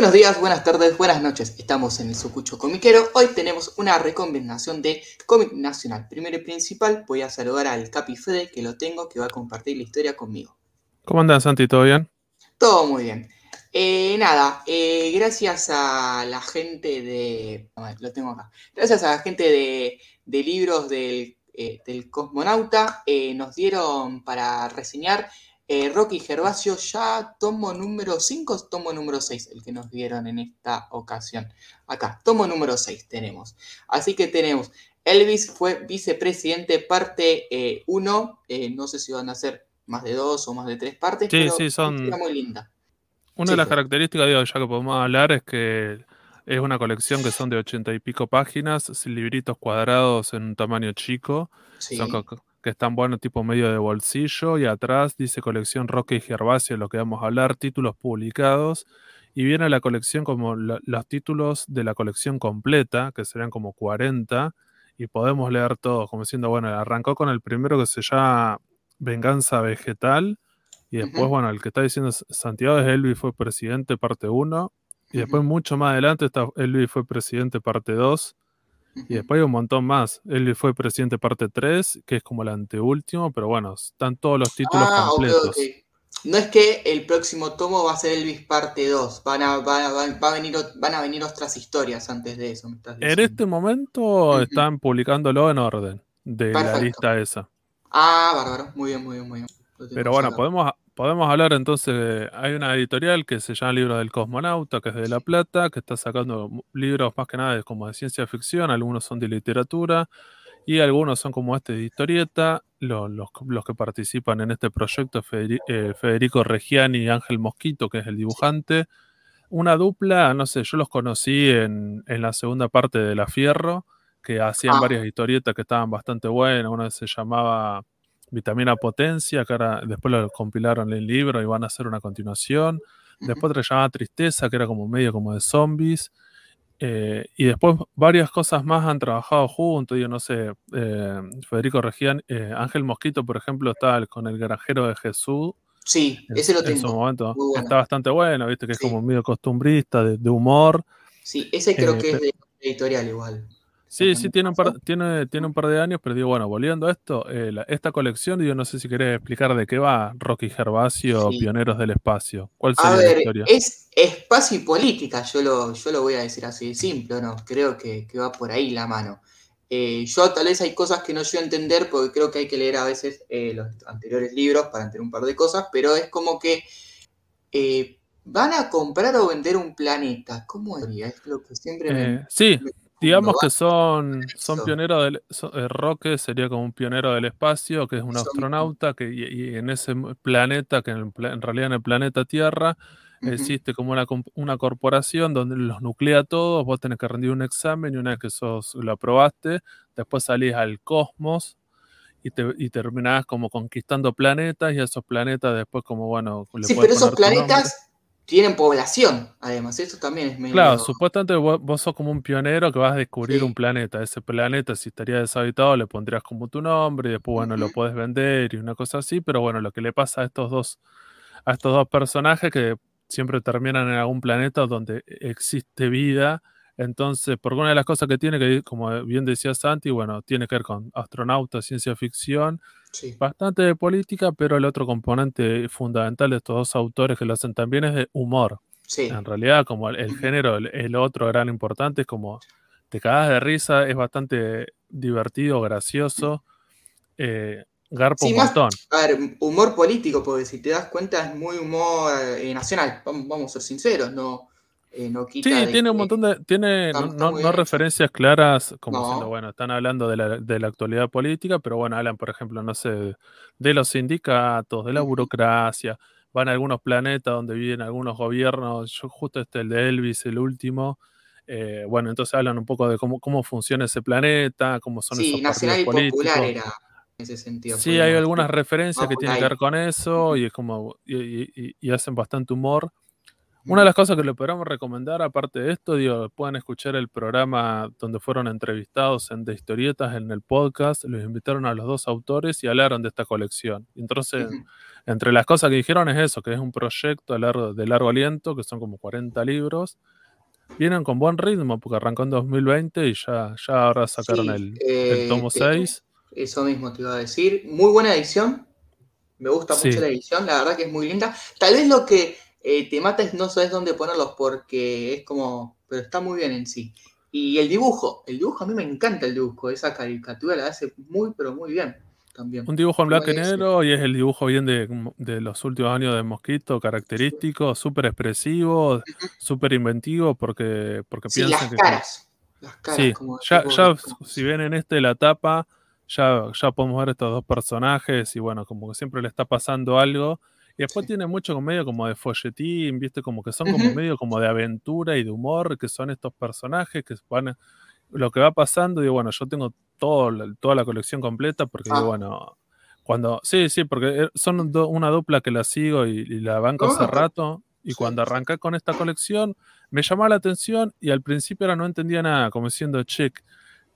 Buenos días, buenas tardes, buenas noches. Estamos en el Sucucho Comiquero. Hoy tenemos una recomendación de cómic nacional. Primero y principal, voy a saludar al Capi Fede, que lo tengo, que va a compartir la historia conmigo. ¿Cómo andas, Santi? ¿Todo bien? Todo muy bien. Eh, nada, eh, gracias a la gente de. Lo tengo acá. Gracias a la gente de, libros del, eh, del Cosmonauta, nos dieron para reseñar Rocky Gervasio, ya tomo número 5, tomo número 6, el que nos dieron en esta ocasión. Acá, tomo número 6 tenemos. Así que tenemos. Elvis fue vicepresidente parte 1. no sé si van a ser más de dos o más de tres partes. Sí, pero sí, son. Muy linda. Una de las características, digo, ya que podemos hablar, es que es una colección que son de ochenta y pico páginas, libritos cuadrados en un tamaño chico, que, están buenos, tipo medio de bolsillo, y atrás dice colección Roque y Gervasio, lo que vamos a hablar, títulos publicados, y viene la colección como los títulos de la colección completa, que serían como 40, y podemos leer todos, como diciendo, bueno, arrancó con el primero que se llama Venganza Vegetal, y después, bueno, el que está diciendo Santiago es Elvis fue presidente parte 1. Y después, mucho más adelante, está Elvis fue presidente parte 2. Y después hay un montón más. Elvis fue presidente parte 3, que es como el anteúltimo, pero bueno, están todos los títulos ah, completos. No es que el próximo tomo va a ser Elvis parte 2. Van a, a venir, van a venir otras historias antes de eso. en este momento están publicándolo en orden de la lista esa. Ah, bárbaro. Muy bien, muy bien, muy bien. Pero bueno, podemos, podemos hablar entonces, hay una editorial que se llama Libro del Cosmonauta, que es de La Plata, que está sacando libros más que nada como de ciencia ficción, algunos son de literatura y algunos son como este de historieta. Los, los, que participan en este proyecto eh, Federico Reggiani y Ángel Mosquito, que es el dibujante. Una dupla, no sé, yo los conocí en, en la segunda parte de La Fierro, que hacían ah. varias historietas que estaban bastante buenas. Una se llamaba Vitamina Potencia, que ahora después lo compilaron en el libro y van a hacer una continuación. Después otra llamada Tristeza, que era como medio como de zombies. Eh, y después varias cosas más han trabajado juntos, yo no sé, eh, Federico Regián, eh, Ángel Mosquito, por ejemplo, está con el granjero de Jesús. Sí, ese lo tengo. En su momento está bastante bueno, viste que es como medio costumbrista, de, humor. Sí, ese creo que es de editorial igual. Sí, sí, tiene un, par, tiene, tiene un par de años, pero digo, bueno, volviendo a esto, eh, esta colección, yo no sé si querés explicar de qué va Rocky Gervasio, Pioneros del Espacio. ¿Cuál sería a ver, la historia? Es espacio y política, yo lo, yo lo voy a decir así de simple, ¿no? Creo que, va por ahí la mano. Eh, yo tal vez hay cosas que no yo entender porque creo que hay que leer a veces eh, los anteriores libros para entender un par de cosas, pero es como que van a comprar o vender un planeta. ¿Cómo sería? Es lo que siempre me, Sí, Digamos que son, son pioneros del. Eh, Roque sería como un pionero del espacio, que es un astronauta, que y, en ese planeta, que en, realidad en el planeta Tierra, existe como una, una, corporación donde los nuclea todos, vos tenés que rendir un examen y una vez que sos, lo aprobaste, después salís al cosmos y, te, y terminás como conquistando planetas y esos planetas después como, bueno... sí, pero esos planetas tienen población, además, eso también es medio... Claro, supuestamente vos, sos como un pionero que vas a descubrir un planeta. Ese planeta, si estaría deshabitado, le pondrías como tu nombre y después, bueno, lo puedes vender y una cosa así, pero bueno, lo que le pasa a estos dos, a estos dos personajes que siempre terminan en algún planeta donde existe vida, entonces, por una de las cosas que tiene, que como bien decía Santi, bueno, tiene que ver con astronautas, ciencia ficción, Bastante de política, pero el otro componente fundamental de estos dos autores que lo hacen también es de humor. En realidad, como el, género, el, otro gran importante es como te cagas de risa, es bastante divertido, gracioso. Eh, garpo un montón. a ver, humor político, porque si te das cuenta es muy humor eh, nacional, vamos, vamos, a ser sinceros, no, eh, sí, tiene un montón de. Tiene no, referencias claras, como diciendo, bueno, están hablando de la, de la, actualidad política, pero bueno, hablan, por ejemplo, no sé, de los sindicatos, de la burocracia, van a algunos planetas donde viven algunos gobiernos. Yo, justo este, el de Elvis, el último. Eh, bueno, entonces hablan un poco de cómo, cómo funciona ese planeta, cómo son sí, esos nacional y popular era en ese sentido. Sí, hay algunas referencias que tienen que ver con eso y es como. y hacen bastante humor. Una de las cosas que le podríamos recomendar, aparte de esto, digo, pueden escuchar el programa donde fueron entrevistados en De Historietas en el podcast, los invitaron a los dos autores y hablaron de esta colección. Entonces, entre las cosas que dijeron es eso, que es un proyecto de largo, de largo aliento, que son como 40 libros. Vienen con buen ritmo, porque arrancó en 2020 y ya, ya ahora sacaron Sí, el, eh, el tomo te- 6. Eso mismo te iba a decir. Muy buena edición. Me gusta Sí. mucho la edición, la verdad que es muy linda. Tal vez lo que eh, te mata es no sabes dónde ponerlos porque es como. Pero está muy bien en sí. Y el dibujo, el dibujo a mí me encanta el dibujo. Esa caricatura la hace muy, pero muy bien también. Un dibujo en blanco y negro y es el dibujo bien de, de los últimos años de Mosquito, característico, súper expresivo, súper inventivo, porque, porque Sí, piensan las que... caras. Las caras, Sí, como ya, tipo- ya como- si ven en este la tapa, ya, ya podemos ver estos dos personajes y bueno, como que siempre le está pasando algo. Y después Sí. tiene mucho como medio como de folletín, viste, como que son como medio como de aventura y de humor, que son estos personajes que van, lo que va pasando, digo, bueno, yo tengo todo, toda la colección completa porque digo, Ah. bueno, cuando, sí, sí, porque eh, son do- una dupla que la sigo y, y la banco hace no, rato, y sí. cuando arranqué con esta colección, me llamó la atención y al principio ahora no entendía nada, como diciendo, che,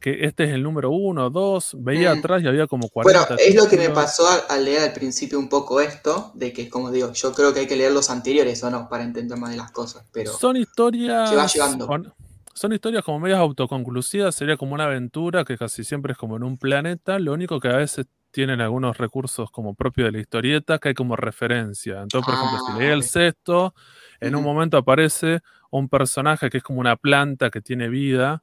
que este es el número uno, dos, veía Mm. atrás y había como 40 Bueno, es lo que me pasó al, leer al principio un poco esto, de que, como digo, yo creo que hay que leer los anteriores o no, para entender más de las cosas, pero Son historias. se va llevando. con- son historias como medias autoconclusivas, sería como una aventura que casi siempre es como en un planeta, lo único que a veces tienen algunos recursos como propios de la historieta que hay como referencia. Entonces, por ejemplo, si Ah, leí el ok. sexto, en un momento aparece un personaje que es como una planta que tiene vida,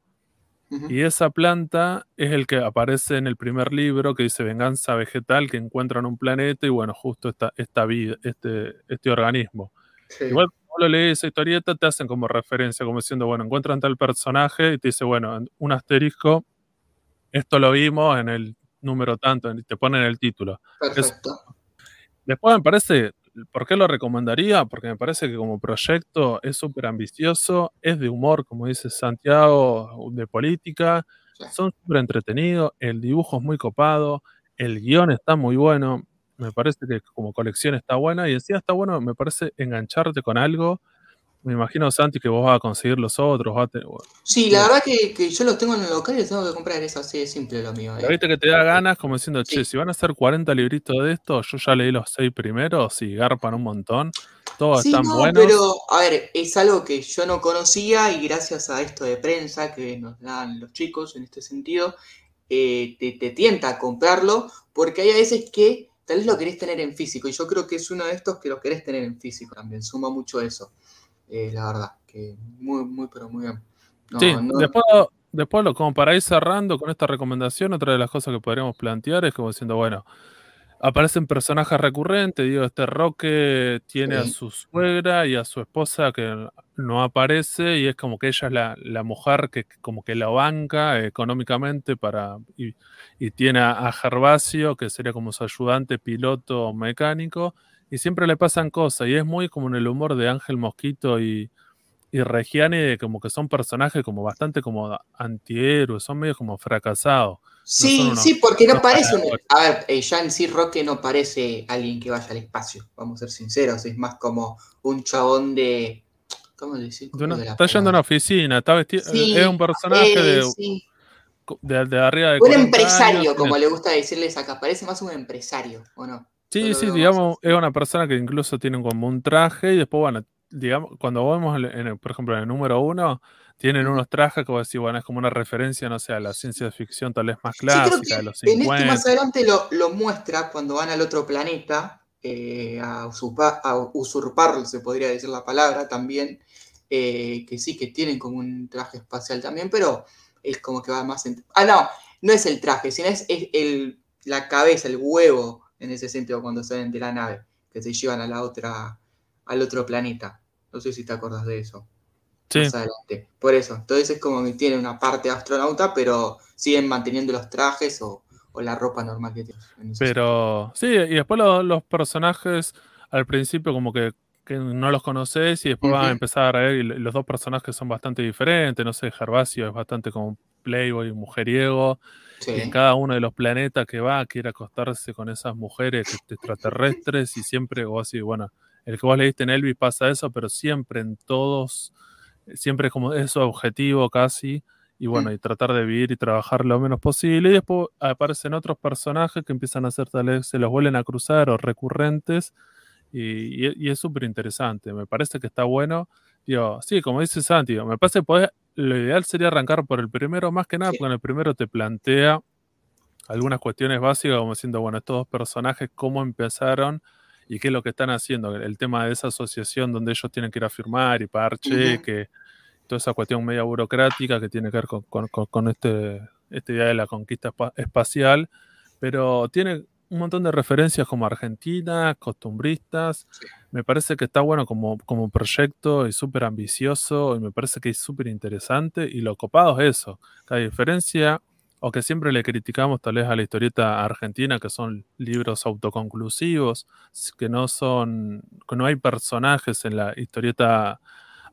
y esa planta es el que aparece en el primer libro que dice Venganza Vegetal, que encuentran un planeta y bueno, justo esta, esta vida, este, este organismo. Sí. Igual cuando lees esa historieta, te hacen como referencia, como diciendo, bueno, encuentran tal personaje y te dice, bueno, en un asterisco, esto lo vimos en el número tanto, y te ponen el título. Es, Perfecto. después me parece, ¿por qué lo recomendaría? Porque me parece que como proyecto es súper ambicioso, es de humor, como dice Santiago, de política, Sí. son súper entretenidos, el dibujo es muy copado, el guion está muy bueno, me parece que como colección está buena y encima está bueno, me parece engancharte con algo. Me imagino, Santi, que vos vas a conseguir los otros. vas a te- Sí, la verdad que, que yo los tengo en el local y los tengo que comprar, es así de simple lo mío. eh. viste que te da ganas como diciendo, che, Sí. si van a hacer 40 libritos de esto, yo ya leí los seis primeros y garpan un montón. Todos Sí, están no, buenos. pero a ver, es algo que yo no conocía y gracias a esto de prensa que nos dan los chicos en este sentido, eh, te, te tienta a comprarlo porque hay a veces que tal vez lo querés tener en físico y yo creo que es uno de estos que lo querés tener en físico también, suma mucho eso, eh, la verdad, que muy, muy, pero muy bien. Sí, No, después, después lo, como para ir cerrando con esta recomendación, otra de las cosas que podríamos plantear es como diciendo, bueno, aparecen personajes recurrentes, digo, este Roque tiene a su suegra y a su esposa que no aparece y es como que ella es la, la mujer que como que la banca económicamente para y, y tiene a, a Gervasio que sería como su ayudante piloto mecánico y siempre le pasan cosas y es muy como en el humor de Ángel Mosquito y, y Reggiani de como que son personajes como bastante como antihéroes, son medio como fracasados. Sí, unos- sí, porque no parece un... A ver, eh, ya en sí Roque no parece alguien que vaya al espacio, vamos a ser sinceros, es más como un chabón de... ¿Cómo decir? De una- De la está yendo a una oficina, está vestido, Sí, es un personaje eh, de, sí. de, de arriba de Un 40 empresario, años, como le gusta decirles acá, parece más un empresario, ¿o no? Sí, sí, digamos, es una persona que incluso tiene como un traje y después, bueno, digamos, cuando vemos, en el- por ejemplo, en el número uno, tienen unos trajes que vos decís, bueno, es como una referencia, no sé, a la ciencia ficción tal vez más Sí, clásica de los en este 50. más adelante lo, lo muestra cuando van al otro planeta eh, a, usurpa- a usurpar, se podría decir la palabra también, eh, que sí que tienen como un traje espacial también, pero es como que va más en... Ah, no, no es el traje, sino es, es el, la cabeza, el huevo, en ese sentido, cuando salen de la nave, que se llevan a la otra, al otro planeta. No sé si te acuerdas de eso Sí, más adelante. Por eso, entonces es como que tiene una parte de astronauta, pero siguen manteniendo los trajes o, o la ropa normal que tienen. sentido. pero sí, y después lo- los personajes al principio como que, que no los conoces y después van a Ujú. empezar a ver y lo- los dos personajes son bastante diferentes, no sé, Gervasio es bastante como playboy, mujeriego, y en cada uno de los planetas que va quiere acostarse con esas mujeres extraterrestres y siempre, o así, bueno, el que vos leíste en Elvis pasa eso, pero siempre en todos, siempre es como es su objetivo casi, y bueno, y tratar de vivir y trabajar lo menos posible. Y después aparecen otros personajes que empiezan a ser tal vez, se los vuelven a cruzar o recurrentes. Y, es súper interesante. Me parece que está bueno. Digo, sí, como dice Santi, me parece que lo ideal sería arrancar por el primero, más que nada, porque en el primero te plantea algunas cuestiones básicas, como diciendo, bueno, estos dos personajes, cómo empezaron y qué es lo que están haciendo. El tema de esa asociación donde ellos tienen que ir a firmar y pagar cheque, toda esa cuestión media burocrática que tiene que ver con, este, esta idea de la conquista espacial, pero tiene un montón de referencias como Argentina, costumbristas. Me parece que está bueno como, como proyecto y súper ambicioso y me parece que es súper interesante y lo copado es eso. La diferencia, o que siempre le criticamos tal vez a la historieta argentina, que son libros autoconclusivos, que no son, que no hay personajes en la historieta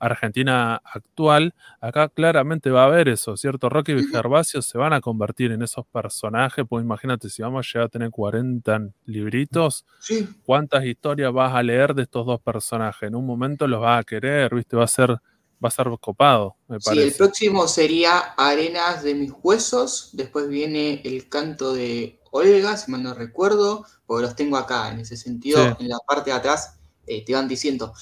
Argentina actual, acá claramente va a haber eso, ¿cierto? Rocky y Gervasio se van a convertir en esos personajes, pues imagínate, si vamos a llegar a tener 40 libritos, ¿cuántas historias vas a leer de estos dos personajes? En un momento los vas a querer, ¿viste? Va a ser va a ser copado, me parece. Sí, el próximo sería Arenas de mis huesos, después viene el canto de Olga, si mal no recuerdo, porque los tengo acá, en ese sentido, en la parte de atrás eh, te van diciendo.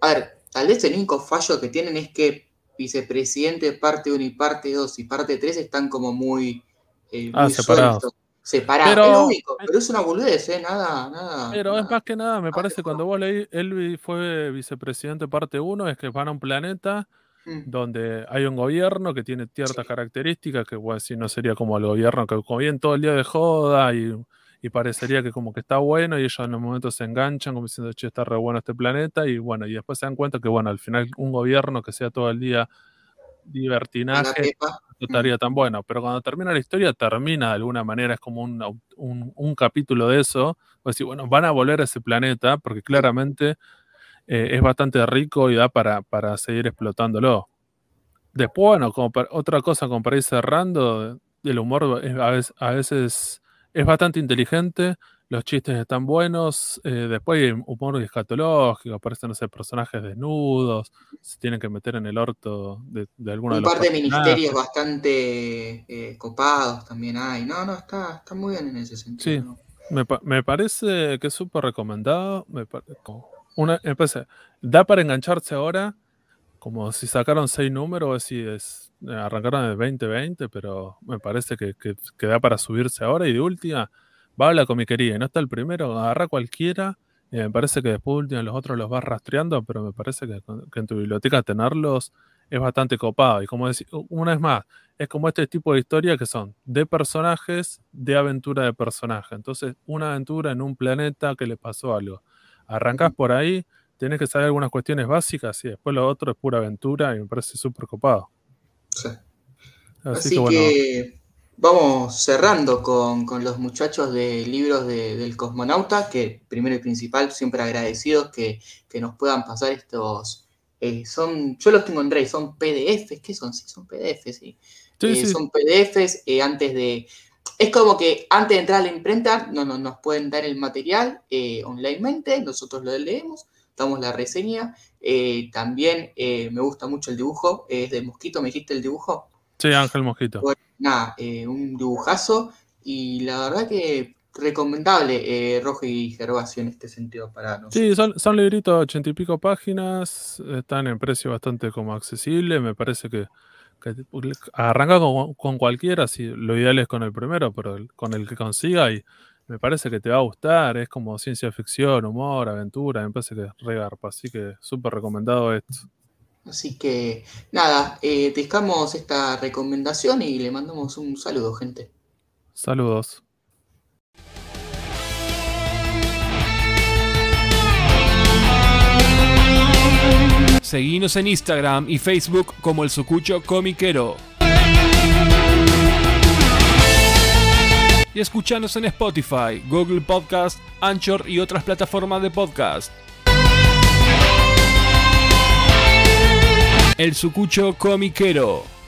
A ver, Tal vez el único fallo que tienen es que vicepresidente parte 1 y parte 2 y parte 3 están como muy, eh, ah, separados. Separados, pero, es lo único, pero es una boludez, ¿eh? Nada, nada. Pero es más que nada, me parece, cuando vos leí, él fue vicepresidente parte 1, es que van a un planeta mm. donde hay un gobierno que tiene ciertas características que, bueno, si no sería como el gobierno que bien todo el día de joda y y parecería que como que está bueno y ellos en un momento se enganchan como diciendo, che, está re bueno este planeta y bueno, y después se dan cuenta que bueno, al final un gobierno que sea todo el día divertinaje no estaría tan bueno, pero cuando termina la historia termina de alguna manera, es como un, un, capítulo de eso, pues decir, bueno, van a volver a ese planeta porque claramente eh, es bastante rico y da para, para seguir explotándolo. Después, bueno, como otra cosa como para ir cerrando, el humor a veces, a veces es bastante inteligente, los chistes están buenos, eh, después hay humor escatológico, aparecen, no sé, personajes desnudos, se tienen que meter en el orto de, de alguna Un par de ministerios bastante eh, copados también hay. No, no, está, está muy bien en ese sentido. Sí, me, me parece que es súper recomendado. Me una, empecé, da para engancharse ahora, como si sacaron seis números, si es arrancaron en el 2020, pero me parece que, que, da para subirse ahora. Y de última, va a la comiquería y no está el primero, agarra cualquiera. Y me parece que después de última los otros los vas rastreando, pero me parece que, en tu biblioteca tenerlos es bastante copado. Y como decir, una vez más, es como este tipo de historia que son de personajes, de aventura de personaje. Entonces, una aventura en un planeta que le pasó algo. Arrancas por ahí, tienes que saber algunas cuestiones básicas y después lo otro es pura aventura y me parece súper copado. Así, que, vamos cerrando con, los muchachos de libros del cosmonauta, que primero y principal, siempre agradecidos que, nos puedan pasar estos. Eh, son, yo los tengo en Drive, son PDFs, ¿qué son? Sí, son PDFs, sí. Eh, son PDFs eh, antes de. Es como que antes de entrar a la imprenta no, nos pueden dar el material onlinemente, nosotros lo leemos, damos la reseña eh, también eh, me gusta mucho el dibujo, es de Mosquito, ¿me dijiste el dibujo? Sí, Ángel Mosquito. nada, eh, un dibujazo y la verdad que recomendable Rojo y Gervasio en este sentido para nosotros. Sí, son, son libritos de ochenta y pico páginas, están en precio bastante como accesible, me parece que, arranca con, con, cualquiera, si lo ideal es con el primero, pero con el que consiga y me parece que te va a gustar, es como ciencia ficción, humor, aventura, me parece que es regarpa, así que súper recomendado esto. Así que nada, eh, dejamos esta recomendación y le mandamos un saludo, gente. Saludos. Seguinos en Instagram y Facebook como el Sucucho Comiquero. Y escuchanos en Spotify, Google Podcast, Anchor y otras plataformas de podcast. El Sucucho Comiquero.